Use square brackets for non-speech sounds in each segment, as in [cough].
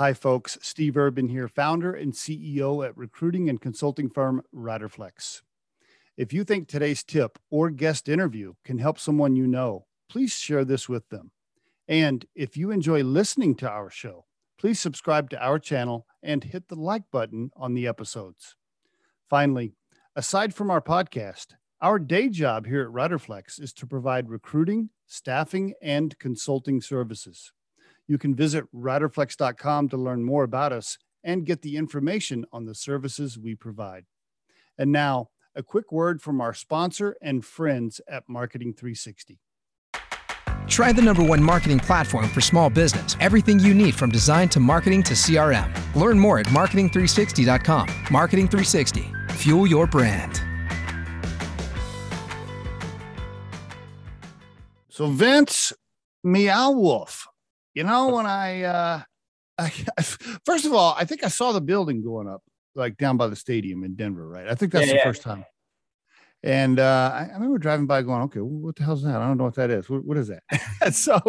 Hi, folks. Steve Urban here, founder and CEO at recruiting and consulting firm Riderflex. If you think today's tip or guest interview can help someone you know, please share this with them. And if you enjoy listening to our show, please subscribe to our channel and hit the like button on the episodes. Finally, aside from our podcast, our day job here at Riderflex is to provide recruiting, staffing, and consulting services. You can visit riderflex.com to learn more about us and get the information on the services we provide. And now, a quick word from our sponsor and friends at Marketing 360. Try the number one marketing platform for small business. Everything you need from design to marketing to CRM. Learn more at marketing360.com. Marketing 360. Fuel your brand. So Vince Meow Wolf, you know when I, uh, [laughs] I, first of all, I think I saw the building going up like down by the stadium in Denver, right? I think that's Yeah, the yeah. first time. And uh, I, I remember driving by going, okay, what the hell's that? I don't know what that is. What, what is that? [laughs] So,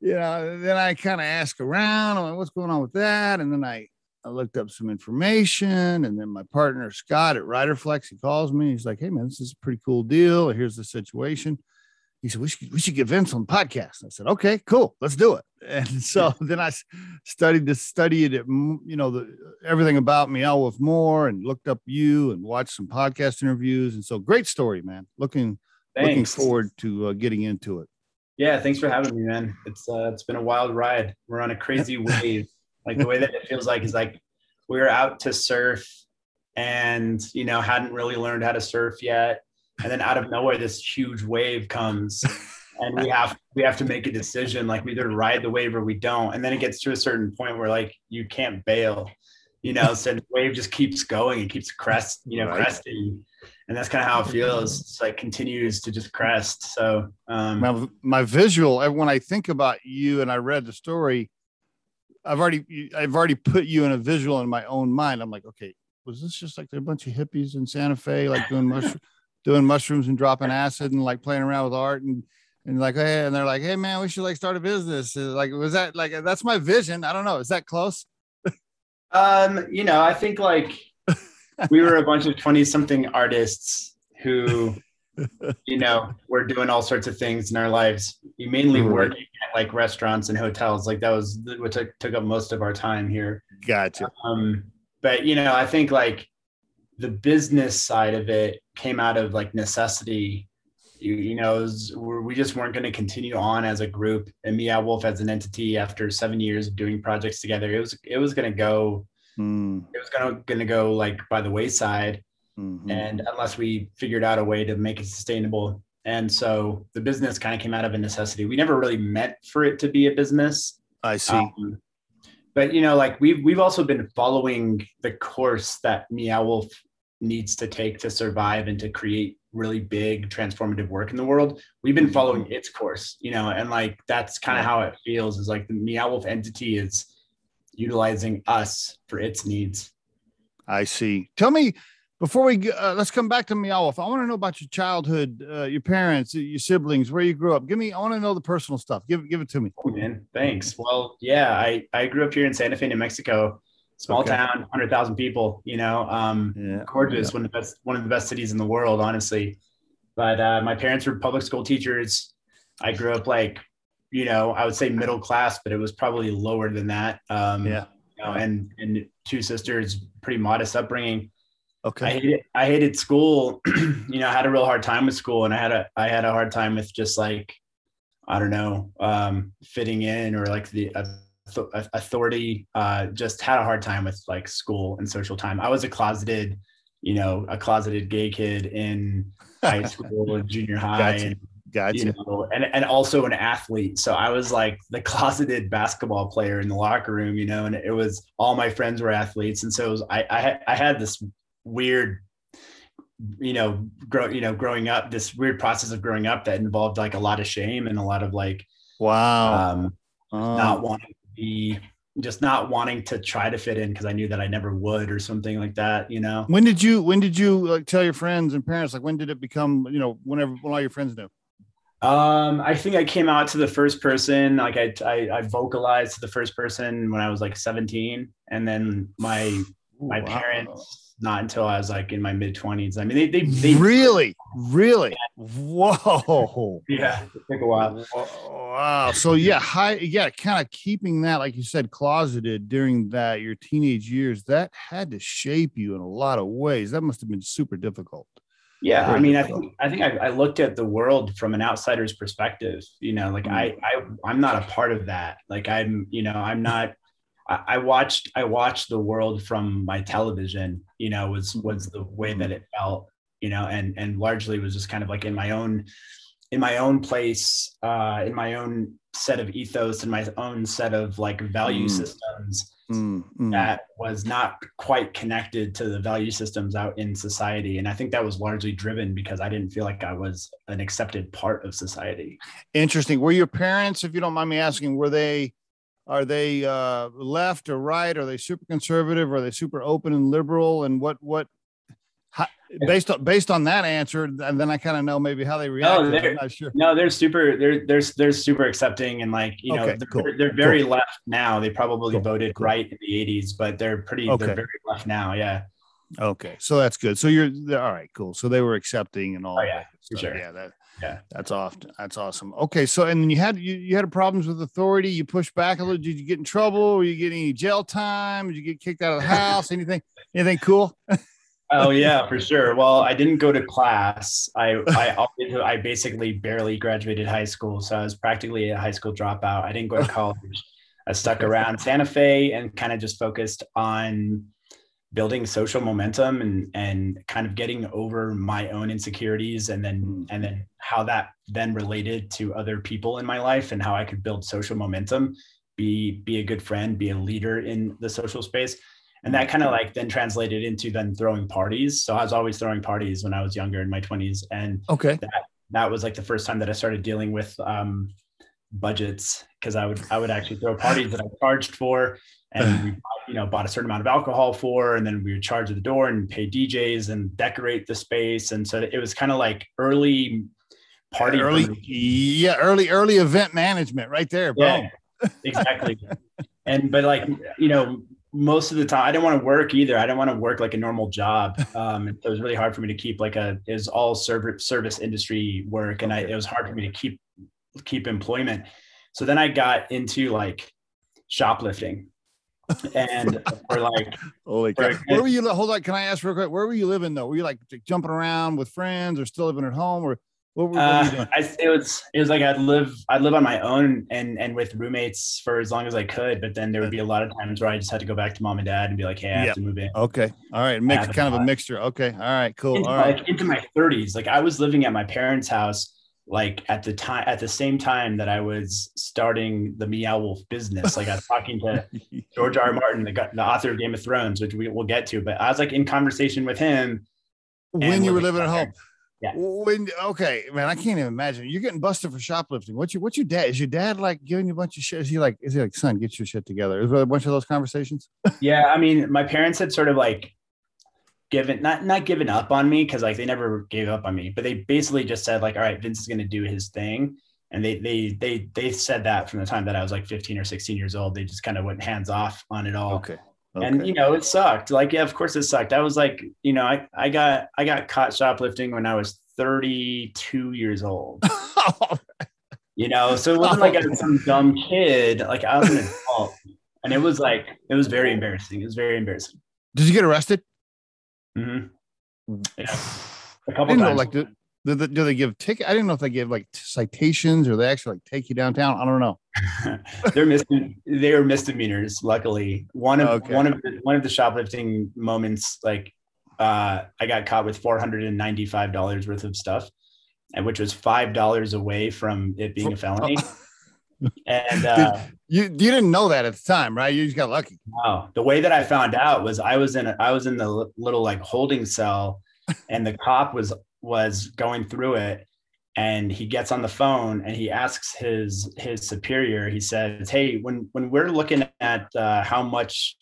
you know, then I kind of asked around, I'm like, what's going on with that? And then I, I looked up some information. And then my partner, Scott at Riderflex, he calls me. He's like, hey, man, this is a pretty cool deal. Here's the situation. He said, we should, we should get Vince on the podcast. I said, okay, cool. Let's do it. [laughs] And so then I studied this, studied it, you know, the, everything about Meow Wolf more and looked up you and watched some podcast interviews. And so great story, man. Looking, looking forward to uh, getting into it. Yeah, thanks for having me, man. It's uh, it's been a wild ride. We're on a crazy [laughs] wave. Like the way that it feels like is like we were out to surf and you know hadn't really learned how to surf yet, and then out of nowhere this huge wave comes, and we have we have to make a decision like we either ride the wave or we don't, and then it gets to a certain point where like you can't bail, you know. So the wave just keeps going, it keeps crest, you know, Right. cresting, and that's kind of how it feels. It's like continues to just crest. So um, My, my visual, when I think about you and I read the story, I've already, I've already put you in a visual in my own mind. I'm like, okay, was this just like a bunch of hippies in Santa Fe, like doing mush, [laughs] doing mushrooms and dropping acid and like playing around with art and and like hey, and they're like, hey man, we should like start a business. Like, was that like that's my vision? I don't know. Is that close? Um, you know, I think like [laughs] we were a bunch of 20 something artists who, [laughs] you know, were doing all sorts of things in our lives. We mainly working at like restaurants and hotels. Like that was what took, took up most of our time here. Gotcha. Um, but you know, I think like the business side of it came out of like necessity. You, you know, was, we just weren't going to continue on as a group. And Meow Wolf as an entity after seven years of doing projects together, it was it was going to go Mm, it was gonna gonna go like by the wayside mhm. and unless we figured out a way to make it sustainable and so the business kind of came out of a necessity we never really meant for it to be a business I see. Um, but you know like we've we've also been following the course that meow wolf needs to take to survive and to create really big transformative work in the world we've been following its course you know and like that's kind of how it feels is like the meow wolf entity is utilizing us for its needs I see. Tell me before we uh, let's come back to Meow Wolf. I want to know about your childhood, uh, your parents, your siblings, where you grew up. Give me. I want to know the personal stuff. Give give it to me. Oh, man, thanks. Well, yeah, I, I grew up here in Santa Fe, New Mexico, small Okay. town, hundred thousand people. You know, um, Yeah. gorgeous, one of the best, one of the best cities in the world, honestly. But uh, my parents were public school teachers. I grew up like, you know, I would say middle class, but it was probably lower than that. Um, Yeah. You know, and and two sisters, pretty modest upbringing. I Okay. hated I hated school. [clears throat] you know, I had a real hard time with school, and I had a I had a hard time with just like I don't know um, fitting in or like the uh, authority. Uh, just had a hard time with like school and social time. I was a closeted, you know, a closeted gay kid in high [laughs] school and junior high, Gotcha. and Gotcha. you know, and and also an athlete. So I was like the [laughs] closeted basketball player in the locker room, you know, and it was all my friends were athletes, and so was, I I had, I had this weird, you know, grow you know growing up this weird process of growing up that involved like a lot of shame and a lot of like Wow. um, Oh, not wanting be just not wanting to try to fit in because I knew that I never would or something like that, you know. when did you when did you like tell your friends and parents like when did it become you know whenever when all your friends knew? Um, I think I came out to the first person, like I, I, I vocalized to the first person when I was like 17, and then my my wow. parents not until I was like in my mid 20s. I mean, they, they, they really, really, whoa, yeah, it took a while. Wow. So yeah, high, yeah, kind of keeping that, like you said, closeted during that your teenage years, that had to shape you in a lot of ways. That must have been super difficult. Yeah, Very I mean, difficult. I think I think I, I, looked at the world from an outsider's perspective. You know, like mm. I, I I'm not a part of that. Like I'm, you know, I'm not I watched I watched the world from my television, you know, was was the way that it felt, you know, and and largely was just kind of like in my own in my own place, uh, in my own set of ethos and my own set of like value mm. systems mm, mm. that was not quite connected to the value systems out in society. And I think that was largely driven because I didn't feel like I was an accepted part of society. Interesting. Were your parents, if you don't mind me asking, were they are they uh, left or right? Are they super conservative? Are they super open and liberal? And what what how, based on based on that answer, and then I kind of know maybe how they react. No, they're, not sure. No, they're super. They're they're they're super accepting and like you know okay, they're, cool. they're, very cool. left now. They probably cool. voted right in the '80s, but they're pretty. Okay. They're very left now. Yeah. Okay, so that's good. So you're all right. Cool. So they were accepting and all. Oh yeah, for sure. Yeah, that yeah. that's off that's awesome. Okay so and you had you, you had problems with authority. You pushed back a little. Did you get in trouble? Were you getting any jail time? Did you get kicked out of the [laughs] house? Anything anything cool? Oh yeah for [laughs] sure. Well i didn't go to class. I i i basically barely graduated high school. So i was practically a high school dropout. I didn't go to [laughs] college. I stuck around santa fe and kind of just focused on building social momentum and and kind of getting over my own insecurities and then mm. and then how that then related to other people in my life and how I could build social momentum be be a good friend be a leader in the social space. And that kind of like then translated into then throwing parties. So I was always throwing parties when I was younger in my 20s and okay. that that was like the first time that I started dealing with um budgets because I would I would actually throw parties that I charged for and [sighs] we you know bought a certain amount of alcohol for and then we would charge at the door and pay DJs and decorate the space and so it was kind of like early party early yeah early early event management right there bro. Yeah, exactly and but like you know most of the time I didn't want to work either. I didn't want to work like a normal job. Um, it was really hard for me to keep like a is all service service industry work, and I, it was hard for me to keep keep employment. So then I got into like shoplifting, and we're like holy crap. where were you hold on can i ask real quick where were you living though were you like jumping around with friends or still living at home or what were, uh, you doing? I, it was it was like I'd live I'd live on my own and and with roommates for as long as I could, but then there would be a lot of times where I just had to go back to mom and dad and be like, hey, I have yep. to move in. Okay, all right, mix kind of a mixture. Okay, all right, cool. Into, all right, like, into my 30s, like I was living at my parents' house like at the time at the same time that I was starting the Meow Wolf business. Like I was talking to [laughs] George R. R. Martin, the, the author of Game of Thrones, which we will get to. But I was like in conversation with him when you were living at home. Yeah. When okay, man, I can't even imagine. You're getting busted for shoplifting. What's your what's your dad? Is your dad like giving you a bunch of shit? Is he like is he like son, get your shit together? Is there a bunch of those conversations? yeah, I mean, my parents had sort of like given not not given up on me because like they never gave up on me, but they basically just said like, all right, Vince is going to do his thing, and they they they they said that from the time that I was like 15 or 16 years old. They just kind of went hands off on it all. Okay. Okay. And you know, it sucked. Like, yeah, of course it sucked. I was like, you know, I, I got I got caught shoplifting when I was 32 years old. [laughs] Oh, you know, so it wasn't like I was some dumb kid. Like I was an adult. [laughs] and it was like it was very embarrassing. It was very embarrassing. Did you get arrested? Mm-hmm. Yeah. A couple times. Know, like, do, do, do, they give ticket? I didn't know if they give like citations or they actually like take you downtown. I don't know. [laughs] they're mis- they are misdemeanors. Luckily, one of okay. one of the, one of the shoplifting moments, like uh, I got caught with four hundred and ninety five dollars worth of stuff, and which was five dollars away from it being a felony. And [laughs] uh, you you didn't know that at the time, right? You just got lucky. No, the way that I found out was I was in a, I was in the little like holding cell, [laughs] and the cop was was going through it, and he gets on the phone and he asks his his superior. He says, "Hey, when when we're looking at uh, how much,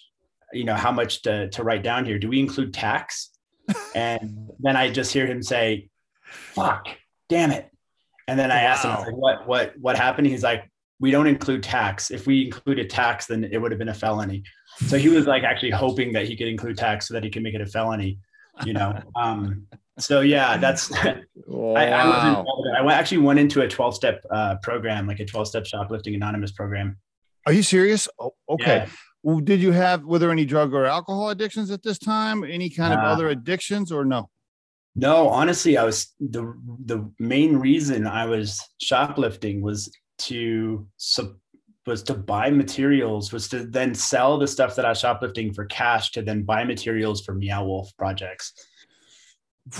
you know, how much to to write down here, do we include tax?" [laughs] and then I just hear him say, "Fuck, damn it." And then I asked him, I like, what, what, what happened? He's like, we don't include tax. If we included tax, then it would have been a felony. So he was like actually hoping that he could include tax so that he could make it a felony, you know? Um, so yeah, that's, wow. [laughs] I, I, was I actually went into a 12 step uh, program, like a 12 step shoplifting anonymous program. Are you serious? Oh, okay. Yeah. Well, did you have, were there any drug or alcohol addictions at this time? Any kind of uh, other addictions or no? No, honestly, I was the the main reason I was shoplifting was to was to buy materials, was to then sell the stuff that I was shoplifting for cash to then buy materials for Meow Wolf projects.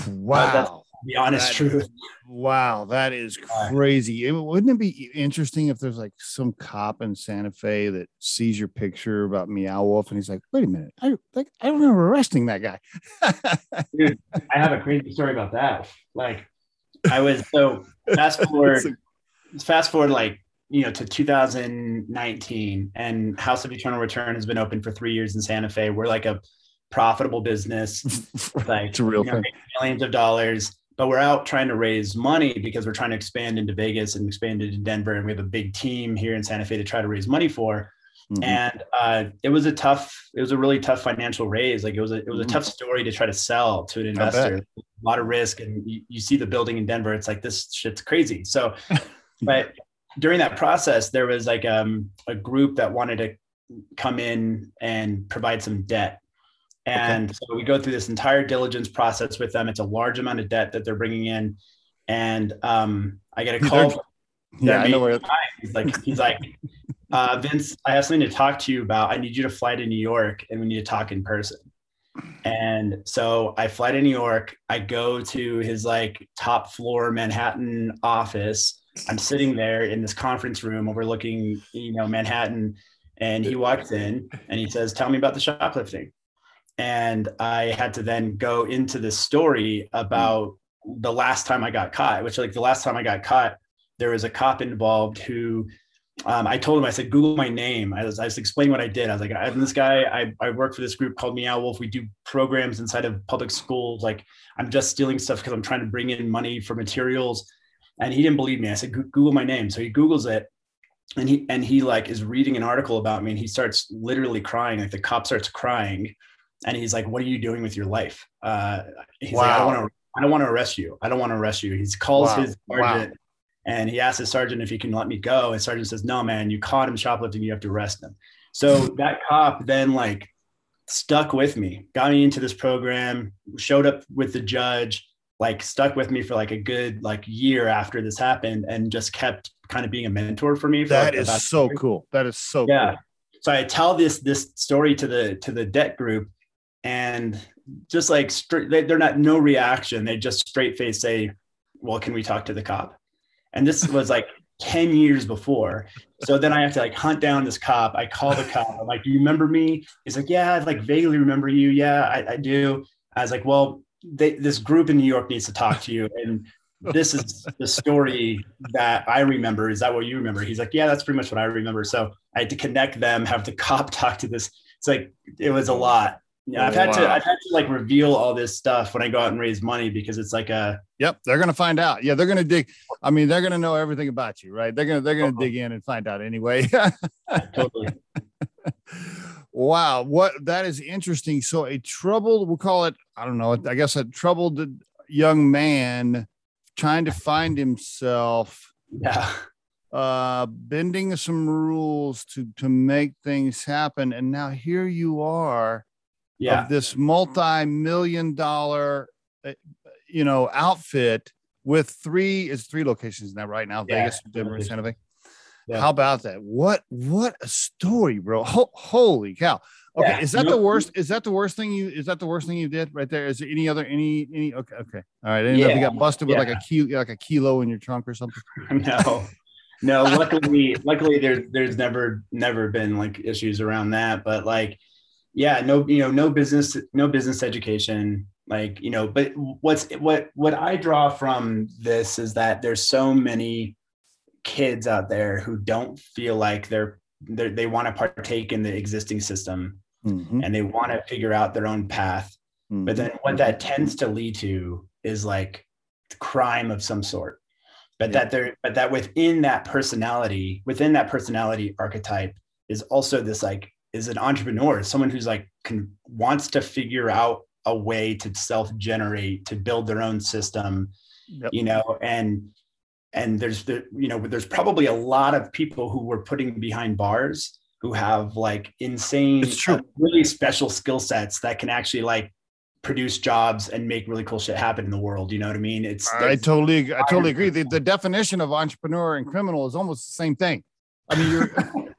Wow. the honest that, truth. Wow, that is crazy. It, wouldn't it be interesting if there's like some cop in Santa Fe that sees your picture about Meow Wolf and he's like, wait a minute, I like I remember arresting that guy. Dude, I have a crazy story about that. Like I was so fast forward [laughs] fast forward like you know to 2019 and house of eternal return has been open for three years in santa fe we're like a profitable business [laughs] like it's a real you know, thing. millions of dollars but we're out trying to raise money because we're trying to expand into vegas and expand into denver and we have a big team here in santa fe to try to raise money for mm-hmm. and uh, it was a tough it was a really tough financial raise like it was a, it was a mm-hmm. tough story to try to sell to an investor a lot of risk and you, you see the building in denver it's like this shit's crazy so [laughs] but during that process, there was like um, a group that wanted to come in and provide some debt. And okay. so we go through this entire diligence process with them. It's a large amount of debt that they're bringing in. And um, I get a call. yeah, I know where. He's like, he's like, uh, Vince, I have something to talk to you about. I need you to fly to New York and we need to talk in person. And so I fly to New York. I go to his like top floor Manhattan office I'm sitting there in this conference room overlooking, you know, Manhattan, and he walks in and he says, "Tell me about the shoplifting." And I had to then go into this story about the last time I got caught, which like the last time I got caught, there was a cop involved who um, I told him, I said, Google my name. I was, I was explaining what I did. I was like, I'm this guy. I, I work for this group called Meow Wolf. We do programs inside of public schools. Like I'm just stealing stuff because I'm trying to bring in money for materials and he didn't believe me. I said, Google my name. So he Googles it and he, and he like is reading an article about me and he starts literally crying. Like the cop starts crying and he's like, what are you doing with your life? Uh, he's wow. like, I don't want to, I don't want to arrest you. I don't want to arrest you. He calls wow. his sergeant wow. and he asks his sergeant if he can let me go. And sergeant says, no, man, you caught him shoplifting. You have to arrest him. So that cop then like stuck with me, got me into this program, showed up with the judge like stuck with me for like a good like year after this happened and just kept kind of being a mentor for me. For that like is so cool. That is so yeah. Cool. So I tell this this story to the to the debt group and just like straight they're not no reaction. They just straight face say, well, can we talk to the cop? And this [laughs] was like 10 years before. So then I have to like hunt down this cop. I call the cop. I'm like, do you remember me? He's like, yeah, I like vaguely remember you. Yeah, I, I do. I was like, well, they, this group in New York needs to talk to you. And this is the story that I remember. Is that what you remember? He's like, yeah, that's pretty much what I remember. So I had to connect them, have the cop [laughs] talk to this. It's like, it was a lot. Yeah, I've had wow. to I've had to like reveal all this stuff when I go out and raise money because it's like a Yep, they're gonna find out. Yeah, they're gonna dig. I mean, they're gonna know everything about you, right? They're gonna they're gonna uh-huh. dig in and find out anyway. [laughs] totally. [laughs] Wow, what that is interesting. So a troubled, we'll call it, I don't know, I guess a troubled young man trying to find himself. Yeah. Uh bending some rules to to make things happen. And now here you are yeah. of this multi-million dollar uh, you know outfit with three is three locations now right now, yeah. Vegas, Denver, Santa Fe. Yeah. How about that? What what a story, bro! Ho- holy cow! Okay, yeah. is that the worst? Is that the worst thing you? Is that the worst thing you did right there? Is there any other any any? Okay, okay, all right. I didn't yeah. know if you got busted with like a key like a kilo in your trunk or something. [laughs] No, no. Luckily, luckily there's there's never never been like issues around that. But like, yeah, no, you know, no business no business education. Like you know, but what's what what I draw from this is that there's so many kids out there who don't feel like they're, they're they want to partake in the existing system mm-hmm. and they want to figure out their own path mm-hmm. but then what that tends to lead to is like crime of some sort but yeah. that there but that within that personality within that personality archetype is also this like is an entrepreneur someone who's like can wants to figure out a way to self generate to build their own system yep. you know and and there's the you know there's probably a lot of people who were putting behind bars who have like insane uh, really special skill sets that can actually like produce jobs and make really cool shit happen in the world. You know what I mean? It's I totally I totally agree. The, the definition of entrepreneur and criminal is almost the same thing. I mean, you're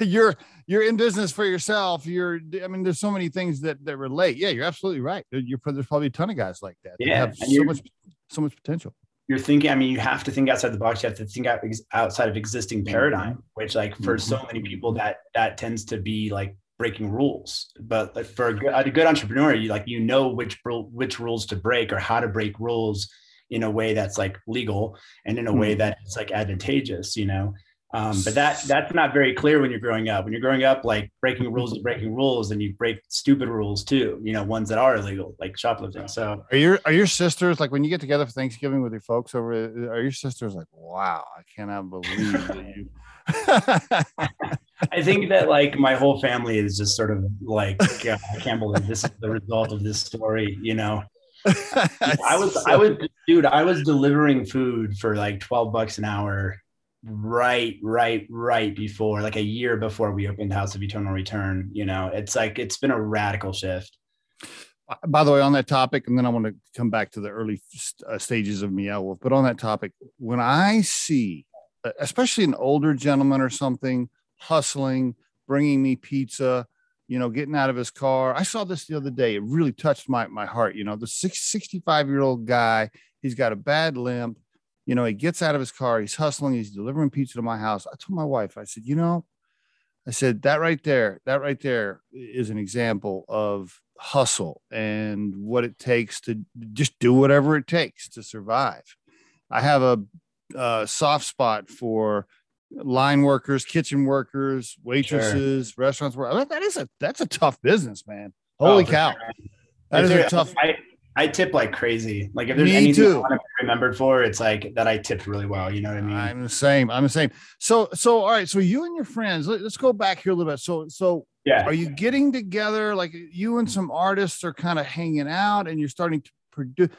[laughs] you're you're in business for yourself. You're I mean, there's so many things that that relate. Yeah, you're absolutely right. You're, there's probably a ton of guys like that. Yeah, have so much so much potential. You're thinking. I mean, you have to think outside the box. You have to think out, outside of existing paradigm, which, like, for mm-hmm. so many people, that that tends to be like breaking rules. But like for a good, a good entrepreneur, you like you know which which rules to break or how to break rules in a way that's like legal and in a way hmm. that is like advantageous. You know. Um, but that that's not very clear when you're growing up. When you're growing up, like breaking rules is breaking rules, and you break stupid rules too. You know, ones that are illegal, like shoplifting. So, are your are your sisters like when you get together for Thanksgiving with your folks over? Are your sisters like, wow, I cannot believe that you [laughs] [laughs] I think that like my whole family is just sort of like uh, I can't believe this is the result of this story. You know, [laughs] I was. I was dude I was delivering food for like twelve bucks an hour right right right before like a year before we opened House of Eternal Return. You know, it's like it's been a radical shift. By the way, on that topic, and then I want to come back to the early uh, stages of Meow Wolf. But on that topic, when I see especially an older gentleman or something, hustling, bringing me pizza, you know, getting out of his car. I saw this the other day. It really touched my, my heart. You know, the 65 year old guy, he's got a bad limp. You know, he gets out of his car, he's hustling, he's delivering pizza to my house. I told my wife, I said, you know, I said, that right there, that right there is an example of hustle and what it takes to just do whatever it takes to survive. I have a uh, soft spot for line workers, kitchen workers, waitresses, sure. restaurants. That is a that's a tough business, man. Holy oh, cow, that is a tough. I, I tip like crazy. Like if there's Me anything too. I want to be remembered for, it's like that I tipped really well. You know what I mean? I'm the same. I'm the same. So so all right. So you and your friends. Let, us go back here a little bit. So so yeah. Are you getting together? Like you and some artists are kind of hanging out, and you're starting to produce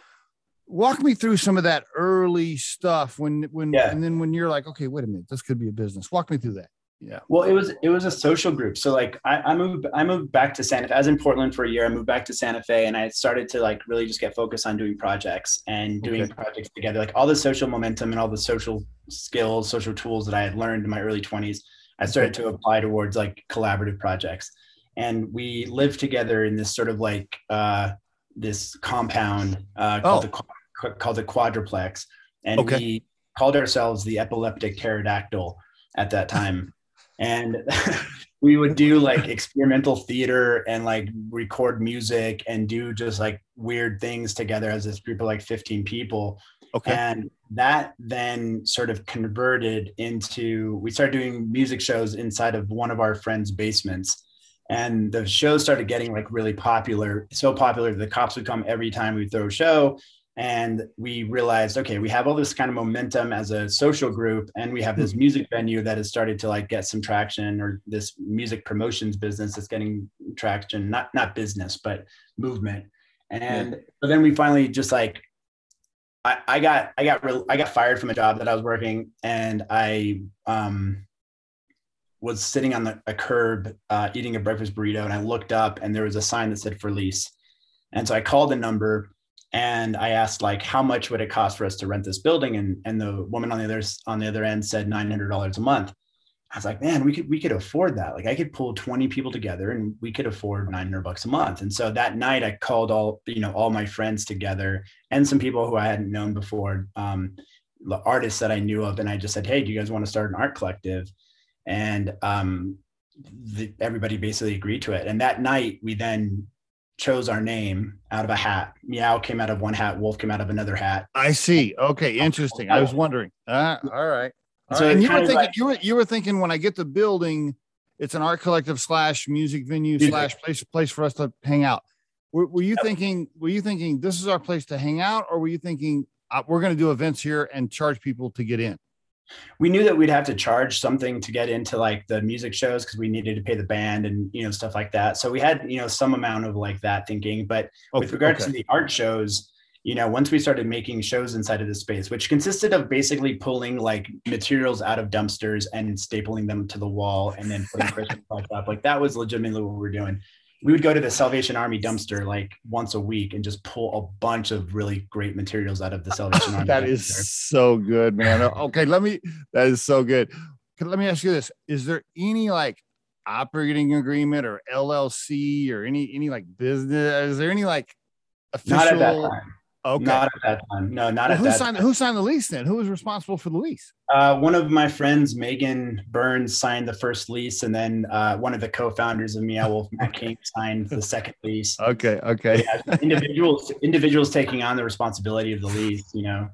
walk me through some of that early stuff when when yeah. and then when you're like okay wait a minute this could be a business walk me through that yeah well it was it was a social group so like I, I moved i moved back to santa fe I was in portland for a year i moved back to santa fe and i started to like really just get focused on doing projects and doing okay. projects together like all the social momentum and all the social skills social tools that i had learned in my early 20s i started to apply towards like collaborative projects and we lived together in this sort of like uh this compound uh, called, oh. the, called the quadruplex, and okay. we called ourselves the epileptic pterodactyl at that time. And [laughs] we would do like experimental theater and like record music and do just like weird things together as this group of like 15 people. Okay. And that then sort of converted into we started doing music shows inside of one of our friends' basements and the show started getting like really popular so popular that the cops would come every time we throw a show and we realized okay we have all this kind of momentum as a social group and we have this hmm. music venue that has started to like get some traction or this music promotions business that's getting traction not not business but movement and yeah. but then we finally just like I, I got I got real I got fired from a job that I was working and I um was sitting on the, a curb uh, eating a breakfast burrito and I looked up and there was a sign that said for lease. And so I called the number and I asked like how much would it cost for us to rent this building and and the woman on the other on the other end said $900 a month. I was like, man, we could we could afford that. Like I could pull 20 people together and we could afford 900 bucks a month. And so that night I called all, you know, all my friends together and some people who I hadn't known before, um, the artists that I knew of. And I just said, Hey, do you guys want to start an art collective? and um, the, everybody basically agreed to it. And that night, we then chose our name out of a hat. Meow came out of one hat. Wolf came out of another hat. I see. Okay, interesting. I was wondering. Uh, all right. All so right. And you were thinking like, you were you were thinking when I get the building, it's an art collective slash music venue slash place place for us to hang out. Were, were you yep. thinking? Were you thinking this is our place to hang out, or were you thinking uh, we're going to do events here and charge people to get in? We knew that we'd have to charge something to get into like the music shows because we needed to pay the band and you know stuff like that. So we had you know some amount of like that thinking. But okay, with regards okay. to the art shows you know once we started making shows inside of the space which consisted of basically pulling like materials out of dumpsters and stapling them to the wall and then putting [laughs] christmas lights up like that was legitimately what we were doing we would go to the Salvation Army dumpster like once a week and just pull a bunch of really great materials out of the Salvation [laughs] Army. that dumpster. is so good, man. Okay, let me. That is so good. Let me ask you this: Is there any like operating agreement or LLC or any any like business? Is there any like official? Not at that time. Okay. Not at that time. No, not well, at who that signed, time. Who signed the lease then? Who was responsible for the lease? Uh, one of my friends, Megan Burns, signed the first lease, and then uh, one of the co-founders of Meow Wolf, [laughs] Matt King, signed the second lease. Okay, okay. Yeah, individuals, individuals taking on the responsibility of the lease. You know.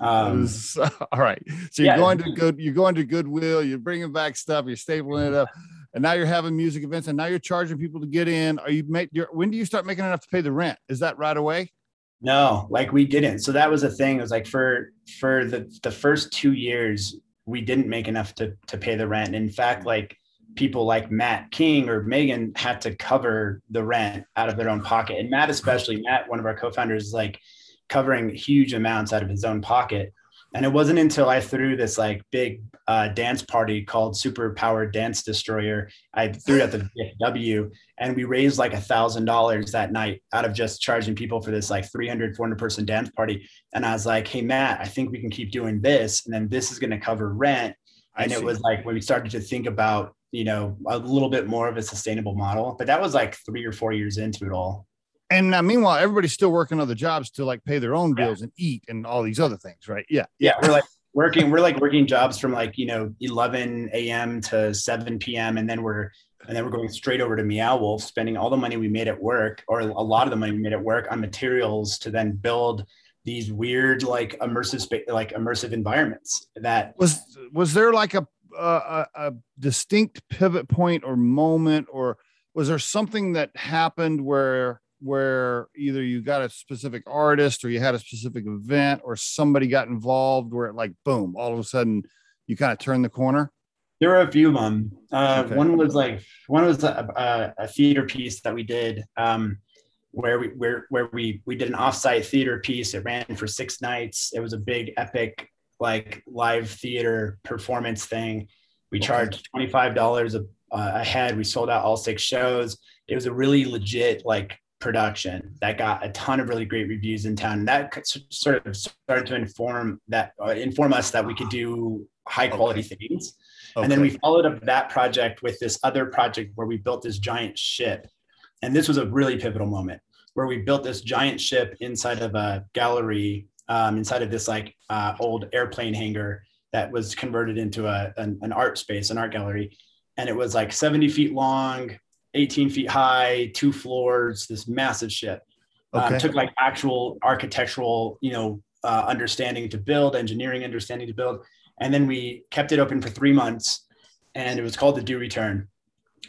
Um, [laughs] was, all right. So you're yeah. going to good. You're going to Goodwill. You're bringing back stuff. You're stapling it up, and now you're having music events, and now you're charging people to get in. Are you make? your When do you start making enough to pay the rent? Is that right away? No, like we didn't. So that was a thing. It was like for for the the first two years, we didn't make enough to to pay the rent. In fact, like people like Matt King or Megan had to cover the rent out of their own pocket. And Matt, especially Matt, one of our co-founders, is like covering huge amounts out of his own pocket. And it wasn't until I threw this like big uh, dance party called Super Powered Dance Destroyer. I threw it at the VFW and we raised like a thousand dollars that night out of just charging people for this like 300, 400 person dance party. And I was like, Hey, Matt, I think we can keep doing this. And then this is going to cover rent. And it was like when we started to think about, you know, a little bit more of a sustainable model, but that was like three or four years into it all. And uh, meanwhile, everybody's still working other jobs to like pay their own bills yeah. and eat and all these other things, right? Yeah. Yeah. We're like working, we're like working jobs from like, you know, 11 a.m. to 7 p.m. And then we're, and then we're going straight over to Meow Wolf, spending all the money we made at work, or a lot of the money we made at work on materials to then build these weird, like immersive, like immersive environments. That was was there like a a, a distinct pivot point or moment, or was there something that happened where where either you got a specific artist or you had a specific event or somebody got involved where it like boom all of a sudden you kind of turn the corner? There were a few of them uh, okay. one was like one was a, a, a theater piece that we did um, where we where, where we we did an offsite theater piece. It ran for six nights. It was a big epic like live theater performance thing. We okay. charged $25 a, uh, a head. We sold out all six shows. It was a really legit like production that got a ton of really great reviews in town. And that sort of started to inform that uh, inform us that we could do high quality okay. things. Okay. And then we followed up that project with this other project where we built this giant ship. And this was a really pivotal moment where we built this giant ship inside of a gallery, um, inside of this like uh, old airplane hangar that was converted into a, an, an art space, an art gallery. And it was like 70 feet long, 18 feet high, two floors, this massive ship. Um, okay. Um, took like actual architectural, you know, uh, understanding to build, engineering understanding to build, and then we kept it open for three months, and it was called the Due Return.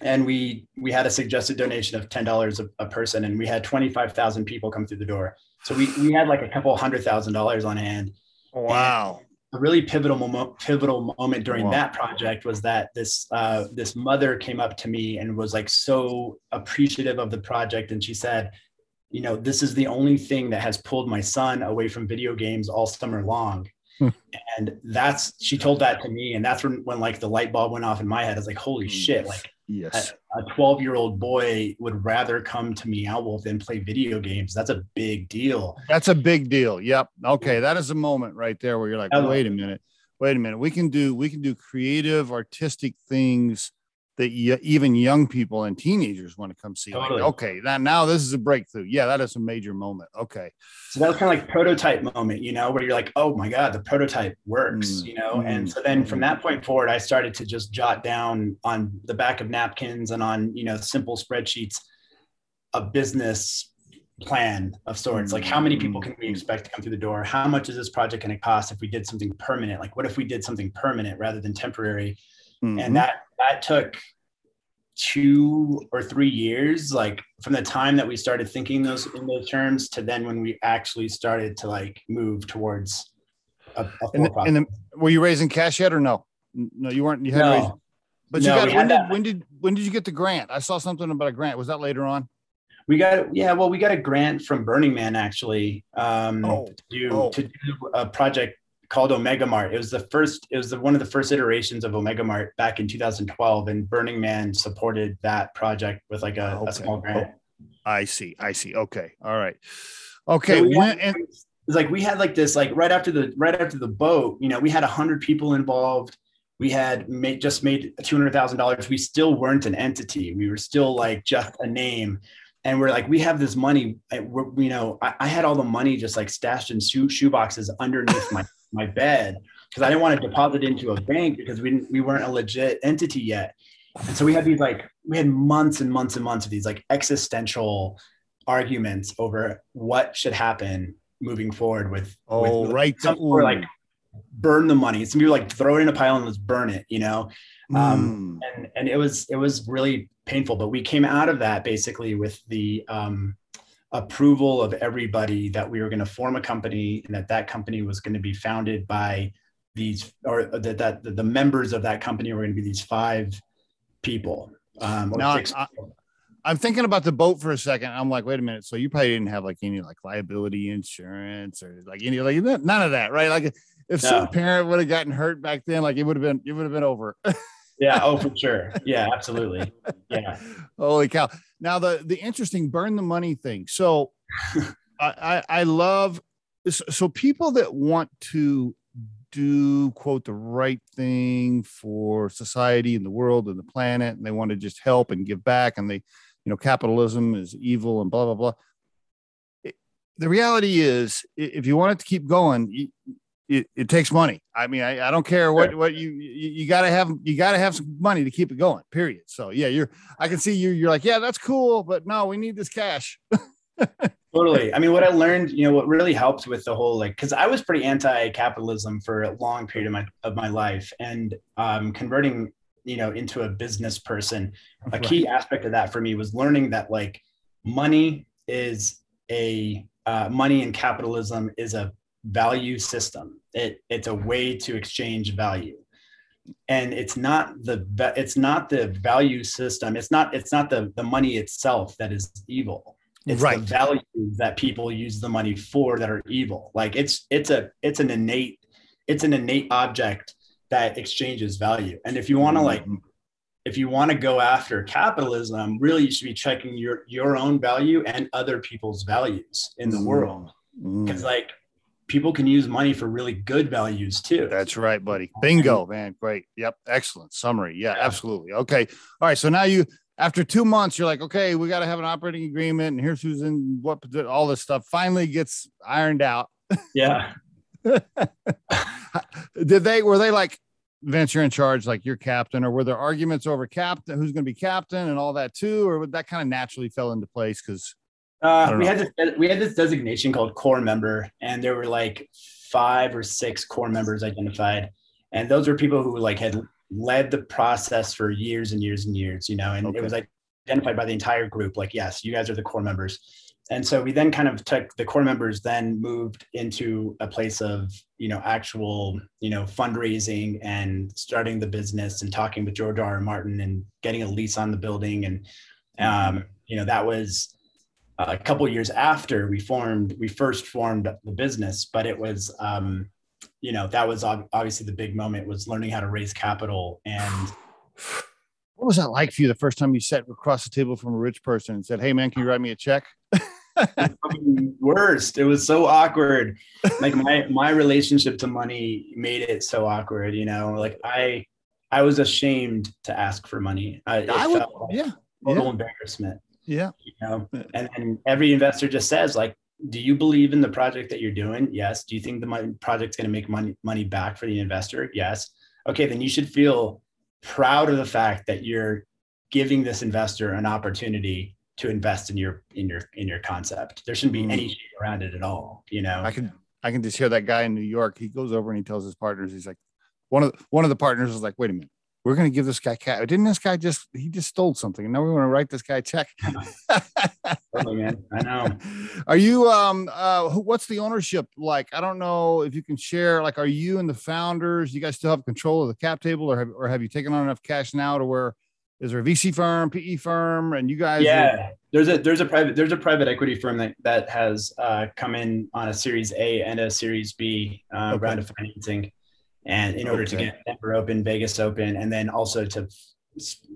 And we we had a suggested donation of ten dollars a person, and we had twenty five thousand people come through the door. So we we had like a couple hundred thousand dollars on hand. Wow a really pivotal moment pivotal moment during wow. that project was that this uh, this mother came up to me and was like so appreciative of the project and she said you know this is the only thing that has pulled my son away from video games all summer long hmm. and that's she told that to me and that's when when like the light bulb went off in my head i was like holy hmm. shit like Yes. A 12 year old boy would rather come to Meow Wolf than play video games. That's a big deal. That's a big deal. Yep. Okay. That is a moment right there where you're like, wait a minute. Wait a minute. We can do, we can do creative, artistic things that even young people and teenagers want to come see. Totally. Like, okay, now, now this is a breakthrough. Yeah, that is a major moment. Okay. So that was kind of like prototype moment, you know, where you're like, oh my God, the prototype works, mm you know? And so then from that point forward, I started to just jot down on the back of napkins and on, you know, simple spreadsheets a business plan of sorts like how many people can we mm-hmm. expect to come through the door how much is this project going to cost if we did something permanent like what if we did something permanent rather than temporary mm-hmm. and that that took two or three years, like from the time that we started thinking those in those terms to then when we actually started to like move towards a, a and, the, and the, were you raising cash yet or no? No, you weren't. You had no. raised, but you got when did that. when did when did you get the grant? I saw something about a grant. Was that later on? We got yeah, well, we got a grant from Burning Man actually um, Oh, to, do, oh. to do a project called Omega Mart. It was the first, it was the, one of the first iterations of Omega Mart back in 2012, and Burning Man supported that project with like a, Okay. a small grant. Oh, I see. I see. Okay. All right. Okay. So we when, had- it's like we had like this like right after the right after the boat you know we had a 100 people involved we had made just made $200000 we still weren't an entity we were still like just a name and we're like we have this money we're, you know I, I had all the money just like stashed in shoe, shoe boxes underneath my my bed because i didn't want to deposit into a bank because we didn't we weren't a legit entity yet and so we had these like we had months and months and months of these like existential arguments over what should happen moving forward with oh, with, right. some were like burn the money some people like throw it in a pile and let's burn it you know um, Mm. and and it was it was really painful but we came out of that basically with the um, approval of everybody that we were going to form a company and that that company was going to be founded by these or that, that the members of that company were going to be these five people um, Now, six I- people. I'm thinking about the boat for a second. I'm like, wait a minute. So you probably didn't have like any like liability insurance or like any like none of that, right? Like if some parent would have gotten hurt back then, like it would have been it would have been over. [laughs] yeah oh for sure yeah absolutely yeah [laughs] Holy cow! Now the the interesting burn the money thing. So [laughs] I, I I love so people that want to do quote the right thing for society and the world and the planet, and they want to just help and give back, and they you know capitalism is evil and blah blah blah. The reality is, if you want it to keep going, it, it takes money. I mean, I, I don't care what what you you, you got to have you got to have some money to keep it going. Period. So yeah, you're I can see you. You're like, yeah, that's cool, but no, we need this cash. [laughs] totally i mean what i learned you know what really helped with the whole like because i was pretty anti-capitalism for a long period of my of my life and um, converting you know into a business person a key aspect of that for me was learning that like money is a uh, money and capitalism is a value system it it's a way to exchange value and it's not the it's not the value system it's not it's not the the money itself that is evil it's Right. the value that people use the money for that are evil like it's it's a it's an innate it's an innate object that exchanges value and if you want to like Mhm. if you want to go after capitalism really you should be checking your your own value and other people's values in the Mm. world Mm. because like people can use money for really good values too That's right, buddy. Bingo, man. Great. Yep. Excellent summary. Yeah, Yeah. absolutely. Okay. All right. So now you, after two months, you're like, okay, we got to have an operating agreement, and here's who's in what, all this stuff finally gets ironed out. yeah [laughs] Did they, were they like, Vince, you're in charge, like you're captain, or were there arguments over captain, who's going to be captain and all that too? Or would that kind of naturally fell into place? Cause Uh, we know. had this we had this designation called core member, and there were like five or six core members identified, and those were people who like had led the process for years and years and years, you know, and Okay. it was identified by the entire group. Like, yes, you guys are the core members, and so we then kind of took the core members, then moved into a place of you know actual you know fundraising and starting the business and talking with George R. R. Martin and getting a lease on the building, and um, you know that was a couple years after we formed we first formed the business but it was um, you know that was ob- obviously the big moment was learning how to raise capital and what was that like for you the first time you sat across the table from a rich person and said, Hey man, can you write me a check? worst. It was so awkward. Like my my relationship to money made it so awkward you know? Like i i was ashamed to ask for money. I, I would, felt like yeah, total yeah, embarrassment yeah. you know and then every investor just says like do you believe in the project that you're doing? Yes. Do you think the money, project's going to make money money back for the investor? Yes. Okay then you should feel proud of the fact that you're giving this investor an opportunity to invest in your in your in your concept. There shouldn't be Mm. any shade around it at all you know? I can I can just hear that guy in New York. He goes over and he tells his partners, he's like, one of the, one of the partners is like, wait a minute, we're going to give this guy cash. Didn't this guy just he just stole something, and now we want to write this guy a check? [laughs] oh man, I know. [laughs] Are you um uh what's the ownership like? I don't know if you can share. Like, are you and the founders? You guys still have control of the cap table, or have or have you taken on enough cash now to where is there a VC firm, PE firm, and you guys? Yeah, are- there's a there's a private there's a private equity firm that that has uh, come in on a Series A and a Series B uh, okay. round of financing and in order okay. to get Denver open, Vegas open, and then also to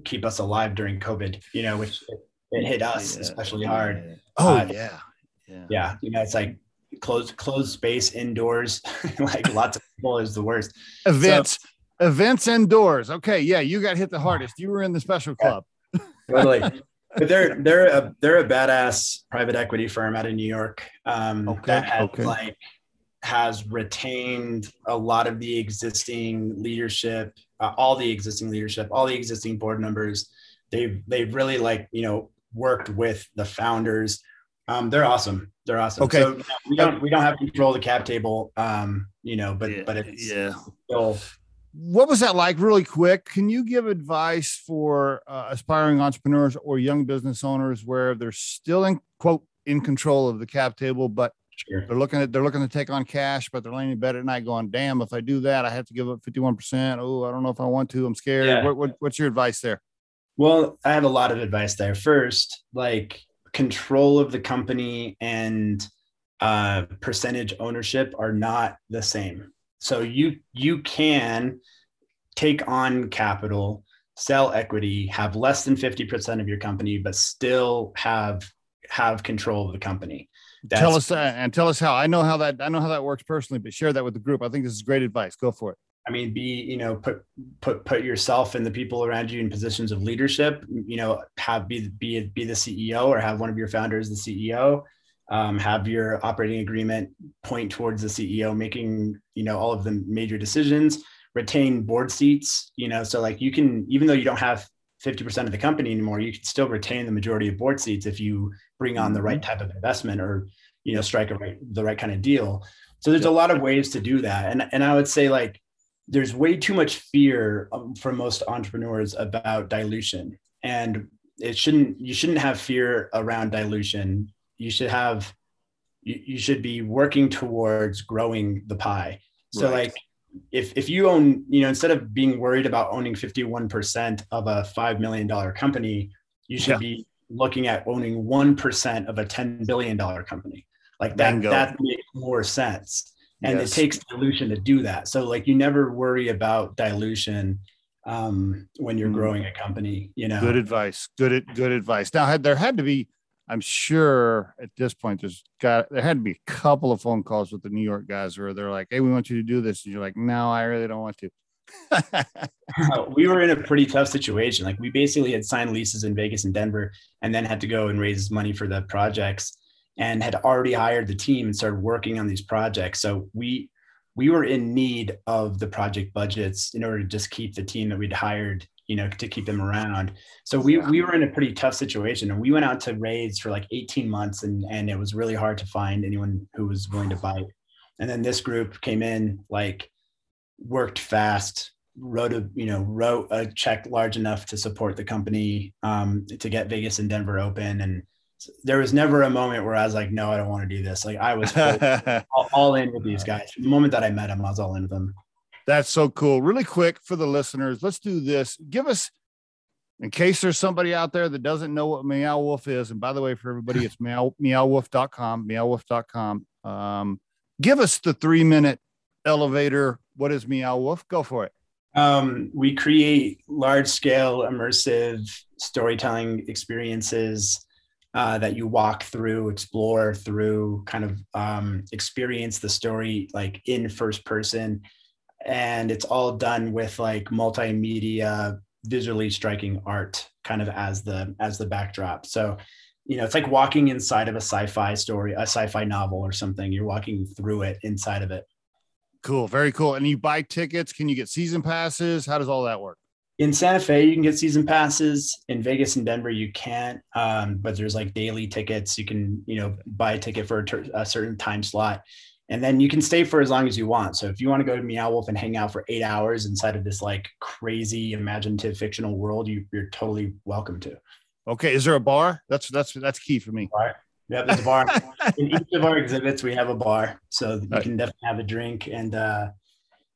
keep us alive during COVID, you know, which it, it hit us yeah. especially hard. Oh uh, yeah. yeah, yeah. You know, it's like closed closed space indoors, [laughs] like lots of people is the worst. Events, so, events indoors. Okay, yeah, you got hit the hardest. You were in the special club. [laughs] totally. But they're they're a they're a badass private equity firm out of New York. Um, okay. That had okay. like has retained a lot of the existing leadership, uh, all the existing leadership, all the existing board members. They've they've really like you know worked with the founders. Um, they're awesome. They're awesome. Okay. So we don't we don't have control of the cap table. Um, you know, but yeah, but it's yeah. Still, what was that like really quick can you give advice for uh, aspiring entrepreneurs or young business owners where they're still in quote in control of the cap table but Sure. They're looking at they're looking to take on cash, but they're laying in bed at night going, "Damn, if I do that, I have to give up fifty one percent. Oh, I don't know if I want to. I'm scared." Yeah. What, what, what's your advice there? Well, I have a lot of advice there. First, like control of the company and uh, percentage ownership are not the same. So you you can take on capital, sell equity, have less than fifty percent of your company, but still have have control of the company. That's, tell us uh, and tell us how. I know how that I know how that works personally, but share that with the group. I think this is great advice. Go for it. I mean, be you know put put put yourself and the people around you in positions of leadership. You know, have be be be the CEO or have one of your founders the CEO. Um, have your operating agreement point towards the CEO making you know all of the major decisions. Retain board seats. You know, so like you can even though you don't have 50% of the company anymore, you can still retain the majority of board seats if you bring on the right mm-hmm. type of investment or, you know, strike a right, the right kind of deal. So there's a lot of ways to do that. And, and I would say like, there's way too much fear um, for most entrepreneurs about dilution and it shouldn't, you shouldn't have fear around dilution. You should have, you, you should be working towards growing the pie. So right. like if if you own, you know, instead of being worried about owning 51% of a $5 million company, you should yeah. be looking at owning 1% of a $10 billion company. Like that, Bingo. that makes more sense. And yes. it takes dilution to do that. So like you never worry about dilution um, when you're mm. growing a company, you know. Good advice. Good, good advice. Now had there had to be I'm sure at this point there's got there had to be a couple of phone calls with the New York guys where they're like, "Hey, we want you to do this," and you're like, "No, I really don't want to." [laughs] Uh, we were in a pretty tough situation. Like we basically had signed leases in Vegas and Denver, and then had to go and raise money for the projects, and had already hired the team and started working on these projects. So we we were in need of the project budgets in order to just keep the team that we'd hired you know, to keep them around. So we, we were in a pretty tough situation and we went out to raise for like 18 months and, and it was really hard to find anyone who was willing to bite. And then this group came in, like worked fast, wrote a, you know, wrote a check large enough to support the company um, to get Vegas and Denver open. And there was never a moment where I was like, no, I don't want to do this. Like I was [laughs] all, all in with these guys. The moment that I met them, I was all in with them. That's so cool. Really quick for the listeners, let's do this. Give us, in case there's somebody out there that doesn't know what Meow Wolf is. And by the way, for everybody, [laughs] it's meow, meowwolf.com, meowwolf.com. Um, give us the three minute elevator. What is Meow Wolf? Go for it. Um, we create large scale immersive storytelling experiences uh, that you walk through, explore through, kind of um, experience the story like in first person and it's all done with like multimedia visually striking art kind of as the as the backdrop so you know it's like walking inside of a sci-fi story a sci-fi novel or something you're walking through it inside of it cool very cool and you buy tickets can you get season passes how does all that work in santa fe you can get season passes in vegas and denver you can't um, but there's like daily tickets you can you know buy a ticket for a, ter- a certain time slot and then you can stay for as long as you want. So if you want to go to Meow Wolf and hang out for eight hours inside of this like crazy imaginative fictional world, you, you're totally welcome to. Okay, is there a bar? That's that's that's key for me. Bar. Yeah, there's a bar. [laughs] In each of our exhibits, we have a bar, so you can definitely have a drink and. uh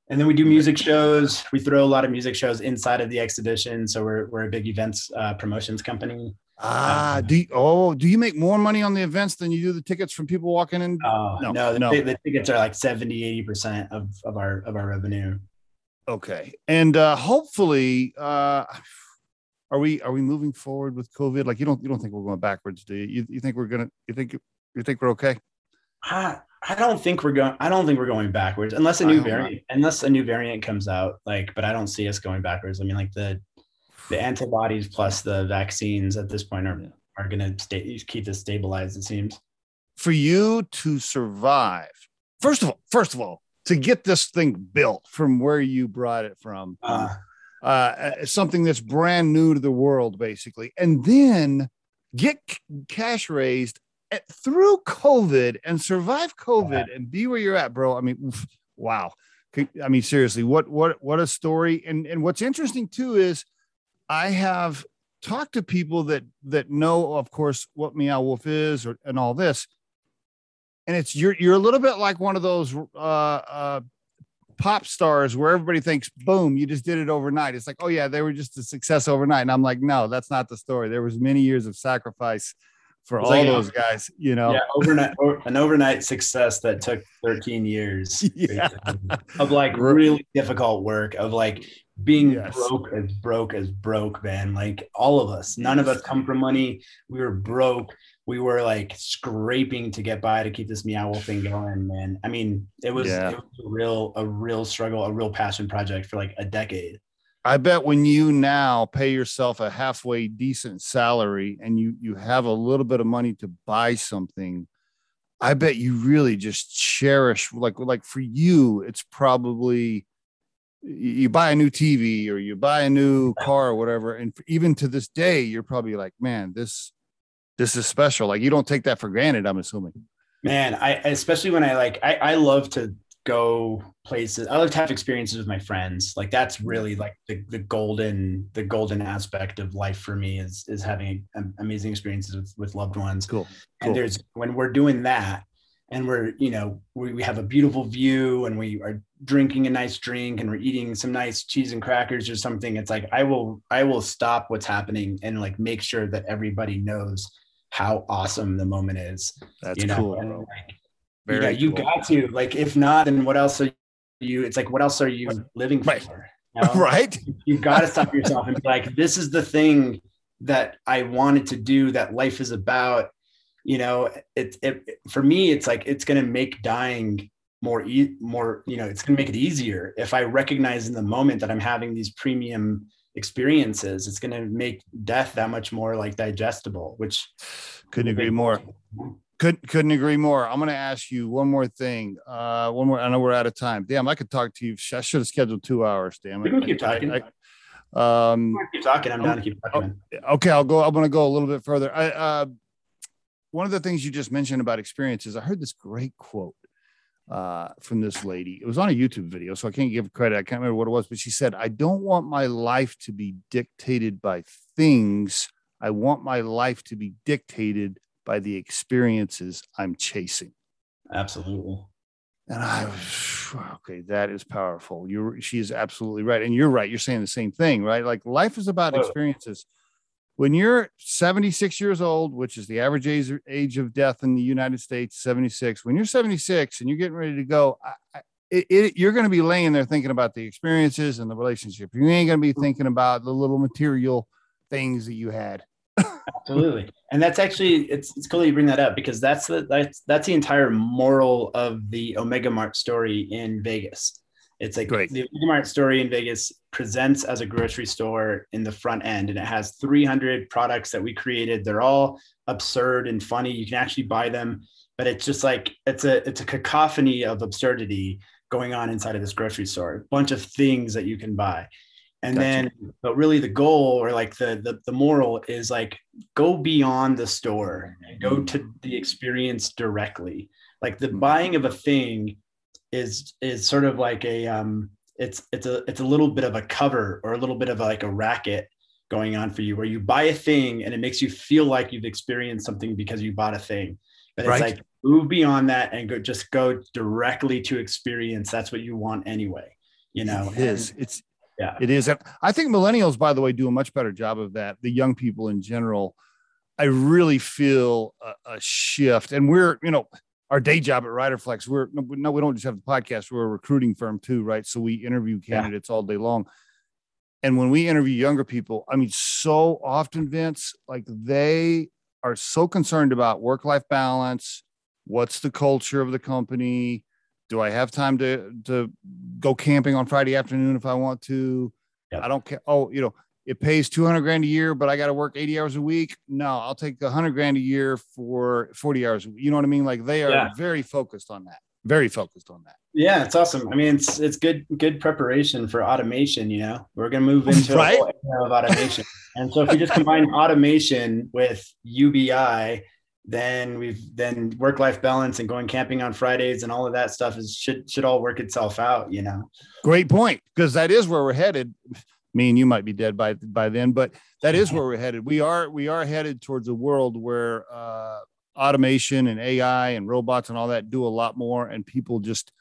and then we do music shows. We throw a lot of music shows inside of the exhibition. So we're, we're a big events uh, promotions company. Ah, do you, oh, do you make more money on the events than you do the tickets from people walking in? Uh, no, no, the, no. the tickets are like 70, 80% of, of our, of our revenue. Okay. And uh, hopefully, uh, are we, are we moving forward with COVID? Like you don't, you don't think we're going backwards, do you? You, you think we're going to, you think, you think we're okay? I, I don't think we're going, I don't think we're going backwards unless a new variant, unless a new variant comes out, like, but I don't see us going backwards. I mean, like the, the antibodies plus the vaccines at this point are are going to stay keep this stabilized. It seems. For you to survive, first of all, first of all, to get this thing built from where you brought it from, uh, uh, something that's brand new to the world, basically, and then get cash raised at, through COVID and survive COVID yeah. and be where you're at, bro. I mean, wow. I mean, seriously, what what what a story! And and what's interesting too is I have talked to people that that know, of course, what Meow Wolf is or, and all this, and it's you're you're a little bit like one of those uh, uh, pop stars where everybody thinks, boom, you just did it overnight. It's like, oh yeah, they were just a success overnight, and I'm like, no, that's not the story. There was many years of sacrifice for all like, those guys, you know. Yeah, overnight an overnight success that took 13 years [laughs] yeah. of like really difficult work of like being yes. broke as broke as broke, man. Like all of us, none of us come from money. We were broke. We were like scraping to get by to keep this meow thing going, man. I mean, it was, yeah. it was a real, a real struggle, a real passion project for like a decade. I bet when you now pay yourself a halfway decent salary and you you have a little bit of money to buy something, I bet you really just cherish like like for you, it's probably you buy a new TV or you buy a new car or whatever, and even to this day, you're probably like, man, this this is special. Like you don't take that for granted. I'm assuming. Man, I especially when I like I, I love to go places. I love to have experiences with my friends. Like that's really like the, the golden the golden aspect of life for me is is having amazing experiences with, with loved ones. Cool. And there's when we're doing that, and we're you know we, we have a beautiful view and we are drinking a nice drink and we're eating some nice cheese and crackers or something it's like i will i will stop what's happening and like make sure that everybody knows how awesome the moment is that's you know? cool like, Very yeah you cool. got to like if not then what else are you it's like what else are you living right. for you [laughs] know? right you got to stop yourself and be like this is the thing that i wanted to do that life is about you know it, it for me it's like it's going to make dying more e- more you know it's going to make it easier if i recognize in the moment that i'm having these premium experiences it's going to make death that much more like digestible which couldn't agree more. could, couldn't agree more. I'm going to ask you one more thing uh one more i know we're out of time. Damn i could talk to you i should have scheduled two hours damn it. Keep talking I, I, um keep talking. I'm down to keep talking. Okay i'll go i'm going to go a little bit further. I uh one of the things you just mentioned about experiences, I heard this great quote uh, from this lady. It was on a YouTube video, so I can't give credit. I can't remember what it was, but she said, I don't want my life to be dictated by things. I want my life to be dictated by the experiences I'm chasing. Absolutely. And I was okay. That is powerful. You're she is absolutely right, and you're right. You're saying the same thing, right? Like life is about experiences when you're 76 years old, which is the average age, age of death in the United States, 76, when you're 76 and you're getting ready to go, I, it, it, you're going to be laying there thinking about the experiences and the relationship. You ain't going to be mm-hmm. thinking about the little material things that you had. [laughs] Absolutely, and that's actually it's it's cool you bring that up because that's the that's that's the entire moral of the Omega Mart story in Vegas. It's like Great. the Omega Mart story in Vegas presents as a grocery store in the front end, and it has 300 products that we created. They're all absurd and funny. You can actually buy them, but it's just like it's a it's a cacophony of absurdity going on inside of this grocery store. A bunch of things that you can buy, and gotcha. then but really the goal or like the, the the moral is like go beyond the store and go to the experience directly Like the Mhm. buying of a thing is is sort of like a um it's it's a it's a little bit of a cover or a little bit of like a racket going on for you where you buy a thing and it makes you feel like you've experienced something because you bought a thing. But it's Right. like move beyond that and go just go directly to experience. That's what you want anyway. You know, it is. It's Yeah. It is. I think millennials, by the way, do a much better job of that. The young people in general, I really feel a, a shift. And we're, you know, our day job at Riderflex, we're no, we don't just have the podcast. We're a recruiting firm too, right? So we interview Yeah. candidates all day long. And when we interview younger people, I mean, so often, Vince, like they are so concerned about work life balance. What's the culture of the company? Do I have time to to go camping on Friday afternoon if I want to? Yep. I don't care. Oh, you know, it pays 200 grand a year, but I got to work 80 hours a week. No, I'll take the 100 grand a year for 40 hours. You know what I mean? Like they are Yeah. very focused on that. Very focused on that. Yeah, it's awesome. I mean, it's it's good good preparation for automation. You know, we're gonna move into [laughs] Right. a whole era of automation, and so if we just combine [laughs] automation with UBI, then we've then work life balance and going camping on Fridays and all of that stuff is should should all work itself out. You know. Great point, because that is where we're headed. Me and you might be dead by by then, but that is [laughs] where we're headed. We are we are headed towards a world where uh, automation and AI and robots and all that do a lot more, and people just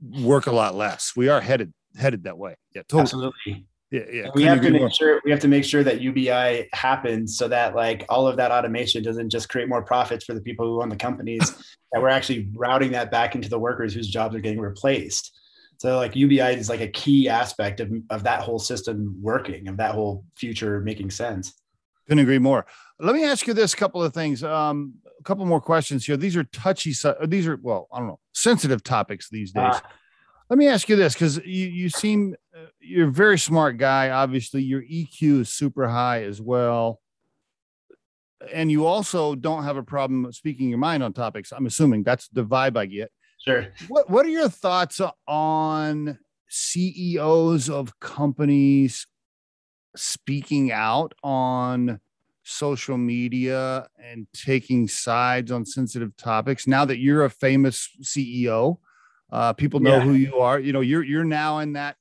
work a lot less. We are headed headed that way. Yeah, totally. Absolutely. Yeah, yeah. And we couldn't have to agree more. make sure we have to make sure that UBI happens so that like all of that automation doesn't just create more profits for the people who own the companies [laughs] that we're actually routing that back into the workers whose jobs are getting replaced. So like UBI is like a key aspect of, of that whole system working, of that whole future making sense. Couldn't agree more. Let me ask you this couple of things. Um, a couple more questions here. These are touchy. uh, These are well, I don't know, sensitive topics these days. Ah. Let me ask you this because you you seem uh, you're a very smart guy. Obviously, your EQ is super high as well, and you also don't have a problem speaking your mind on topics. I'm assuming that's the vibe I get. Sure. What What are your thoughts on CEOs of companies speaking out on social media and taking sides on sensitive topics? Now that you're a famous CEO, uh, people know Yeah. who you are. You know, you're you're now in that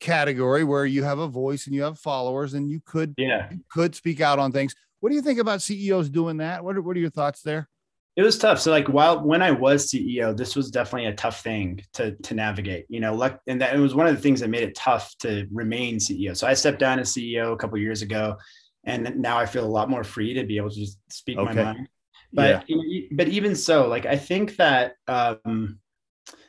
category where you have a voice and you have followers, and you could Yeah. you could speak out on things. What do you think about CEOs doing that? What are, what are your thoughts there? It was tough. So like while when I was CEO, this was definitely a tough thing to to navigate. You know, luck and that it was one of the things that made it tough to remain CEO. So I stepped down as CEO a couple years ago, and now I feel a lot more free to be able to just speak my mind. But e- but even so, like I think that um,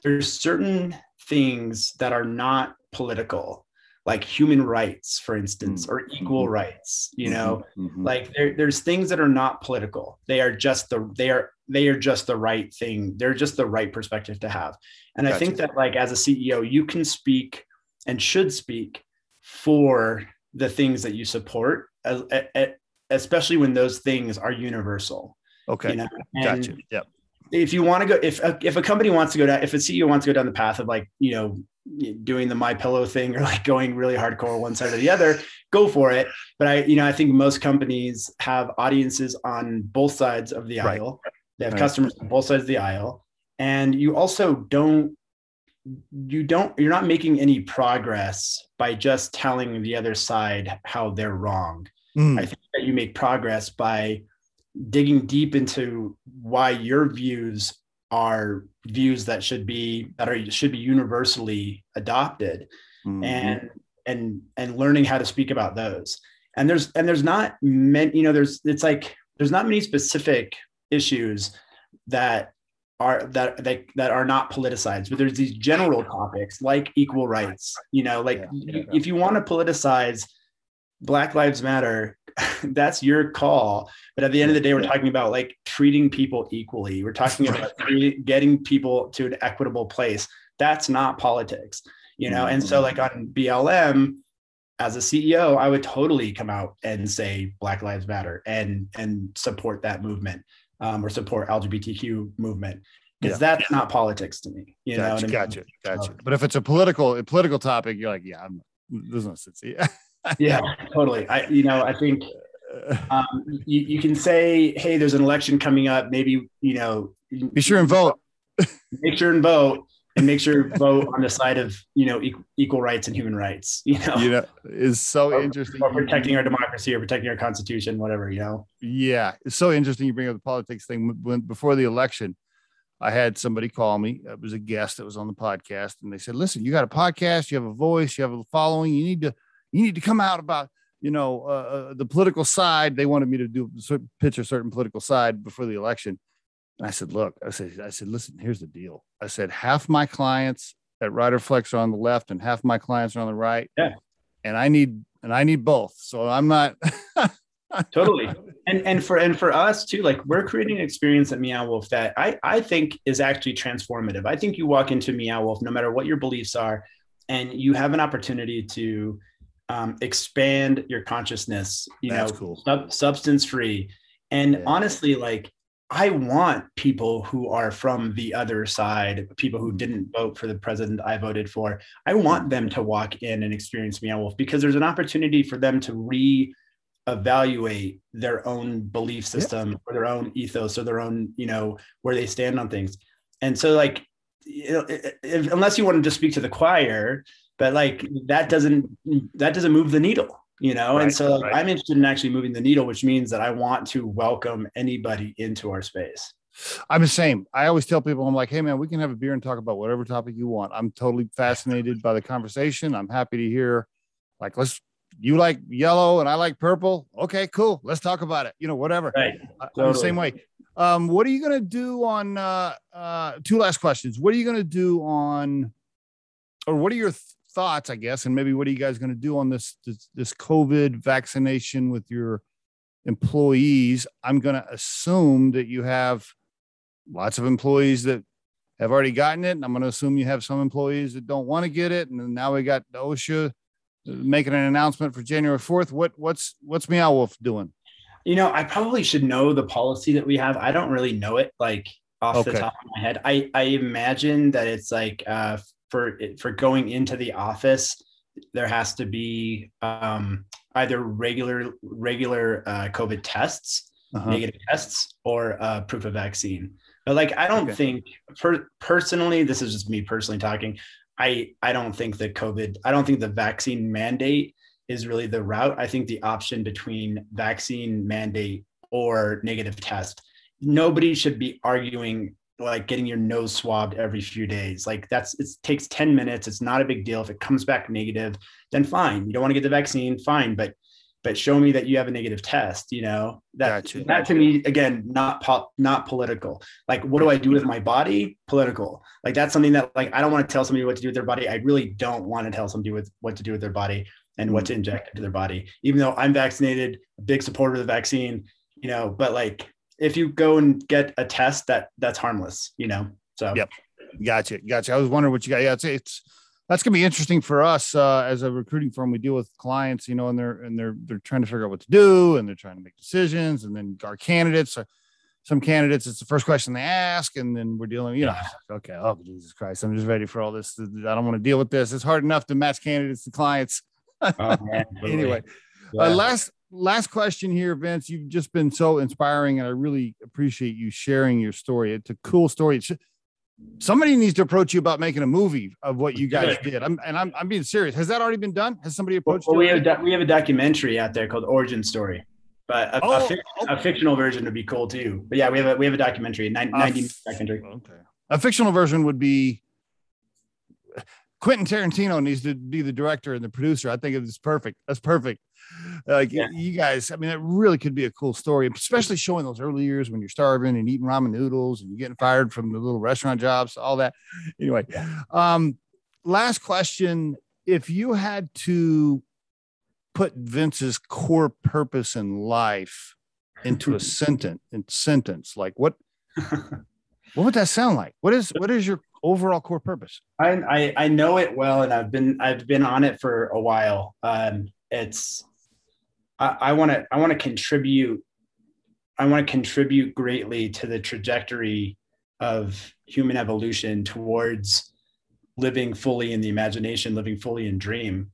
there's certain things that are not political, like human rights, for instance, or equal Mhm. rights. You know, Mhm. like there, there's things that are not political they are just the they are they are just the right thing they're just the right perspective to have and i think that like as a ceo you can speak and should speak for the things that you support as, a- a- especially when those things are universal okay, you know and gotcha. Yep. if you want to go if a, if a company wants to go down if a ceo wants to go down the path of like you know doing the my pillow thing or like going really hardcore one side or the other go for it. But i you know i think most companies have audiences on both sides of the Right. aisle. They have Right. customers on both sides of the aisle. And you also don't you don't you're not making any progress by just telling the other side how they're wrong. Mm, I think that you make progress by digging deep into why your views are views that should be that are should be universally adopted mhm. and and and learning how to speak about those and there's and there's not many you know there's it's like there's not many specific issues that are that that, that are not politicized but there's these general topics like equal rights you know like Yeah, yeah. if you want to politicize black lives matter [laughs] that's your call but at the end of the day we're Yeah. talking about like treating people equally we're talking Right. about treating- getting people to an equitable place that's not politics you know and so Mhm. like on blm as a ceo i would totally come out and say black lives matter and and support that movement um, or support lgbtq movement because Yeah. that's not politics to me you know Gotcha, I mean? gotcha, gotcha. But if it's a political a political topic, you're like, yeah, I'm, there's no sense. Yeah. [laughs] yeah totally. I you know i think um, you, you can say hey there's an election coming up. Maybe you know Be sure and vote. make sure and vote and make sure vote on the side of you know equal, equal rights and human rights [laughs] you know? You know is so or, interesting. or protecting our democracy or protecting our constitution whatever you know? Yeah it's so interesting you bring up the politics thing. When before the election i had somebody call me. It was a guest that was on the podcast and they said listen you got a podcast you have a voice you have a following you need to you need to come out about you know uh, uh the political side they wanted me to do pitch a certain political side before the election and I said, look, I said, I said, listen, here's the deal. I said, half my clients at Riderflex are on the left and half my clients are on the right. Yeah. And I need and I need both. So I'm not [laughs] totally. And and for and for us too, like we're creating an experience at Meow Wolf that I I think is actually transformative. I think you walk into Meow Wolf, no matter what your beliefs are, and you have an opportunity to um, expand your consciousness. You That's know, cool. sub, substance free. And yeah. honestly, like I want people who are from the other side, people who didn't vote for the president I voted for. I want them to walk in and experience Meow Wolf because there's an opportunity for them to re-evaluate their own belief system yeah. or their own ethos or their own, you know, where they stand on things. And so, like, you know, if, unless you want to just speak to the choir, but like that doesn't that doesn't move the needle you know? Right, and so right. i'm interested in actually moving the needle which means that i want to welcome anybody into our space. I'm the same. I always tell people i'm like hey man we can have a beer and talk about whatever topic you want. I'm totally fascinated by the conversation. I'm happy to hear like let's you like yellow and i like purple? Okay cool. Let's talk about it you know whatever. Right. totally. the same way. Um, what are you going to do on uh, uh, two last questions. What are you going to do on or what are your th- thoughts, I guess, and maybe what are you guys going to do on this, this, this COVID vaccination with your employees? I'm going to assume that you have lots of employees that have already gotten it, and I'm going to assume you have some employees that don't want to get it, and now we got the OSHA making an announcement for January 4th. What what's what's Meow Wolf doing? You know, I probably should know the policy that we have. I don't really know it like off okay. the top of my head. I I imagine that it's like uh, for for going into the office, there has to be um, either regular regular uh, COVID tests, uh-huh. negative tests, or uh, proof of vaccine. But like, I don't okay. think per- personally, this is just me personally talking. I I don't think the COVID, I don't think the vaccine mandate is really the route. I think the option between vaccine mandate or negative test. Nobody should be arguing like getting your nose swabbed every few days. Like that's it takes 10 minutes. It's not a big deal. If it comes back negative, then fine. You don't want to get the vaccine, fine. But but show me that you have a negative test, you know. That gotcha. that to me again, not po- not political. Like what do I do with my body? Political. Like that's something that like I don't want to tell somebody what to do with their body. I really don't want to tell somebody with what to do with their body and what to mm. inject into their body. Even though I'm vaccinated, a big supporter of the vaccine, you know, but like if you go and get a test that that's harmless, you know. So yep, gotcha, gotcha. I was wondering what you got. Yeah, it's, it's that's gonna be interesting for us uh, as a recruiting firm. We deal with clients, you know, and they're and they're they're trying to figure out what to do, and they're trying to make decisions, and then our candidates. Are, some candidates, it's the first question they ask, and then we're dealing. You know, okay, oh Jesus Christ, I'm just ready for all this. I don't want to deal with this. It's hard enough to match candidates to clients. Oh, [laughs] anyway, yeah. uh, last last question here, Vince. You've just been so inspiring, and I really appreciate you sharing your story. It's a cool story. It's, somebody needs to approach you about making a movie of what you guys did. I'm, and I'm, I'm being serious. Has that already been done? Has somebody approached well, you? We have, we have a documentary out there called Origin Story, but a, oh, a, oh. a, fictional version would be cool too. But yeah, we have a, we have a documentary, 90 minute documentary. Okay. A fictional version would be Quentin Tarantino needs to be the director and the producer. I think it's perfect. That's perfect. Like yeah. you guys, I mean, it really could be a cool story, especially showing those early years when you're starving and eating ramen noodles and you're getting fired from the little restaurant jobs, all that. Anyway, um, last question: If you had to put Vince's core purpose in life into a [laughs] sentence, in sentence, like what? [laughs] what would that sound like? What is what is your overall core purpose? I, I, I know it well, and I've been I've been on it for a while. Um, it's I want to I want to contribute I want to contribute greatly to the trajectory of human evolution towards living fully in the imagination, living fully in dream.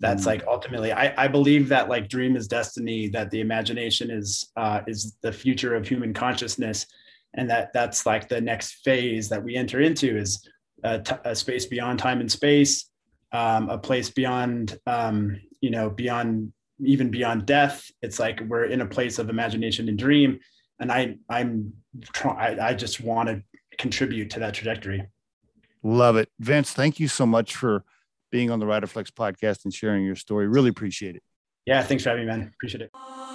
That's mm. like ultimately, I, I believe that like dream is destiny, that the imagination is uh, is the future of human consciousness, and that that's like the next phase that we enter into is a, t- a space beyond time and space, um, a place beyond um, you know beyond even beyond death. It's like we're in a place of imagination and dream, and I I'm trying. I just want to contribute to that trajectory. Love it, Vince. Thank you so much for being on the Riderflex podcast and sharing your story. Really appreciate it. Yeah, thanks for having me, man. Appreciate it.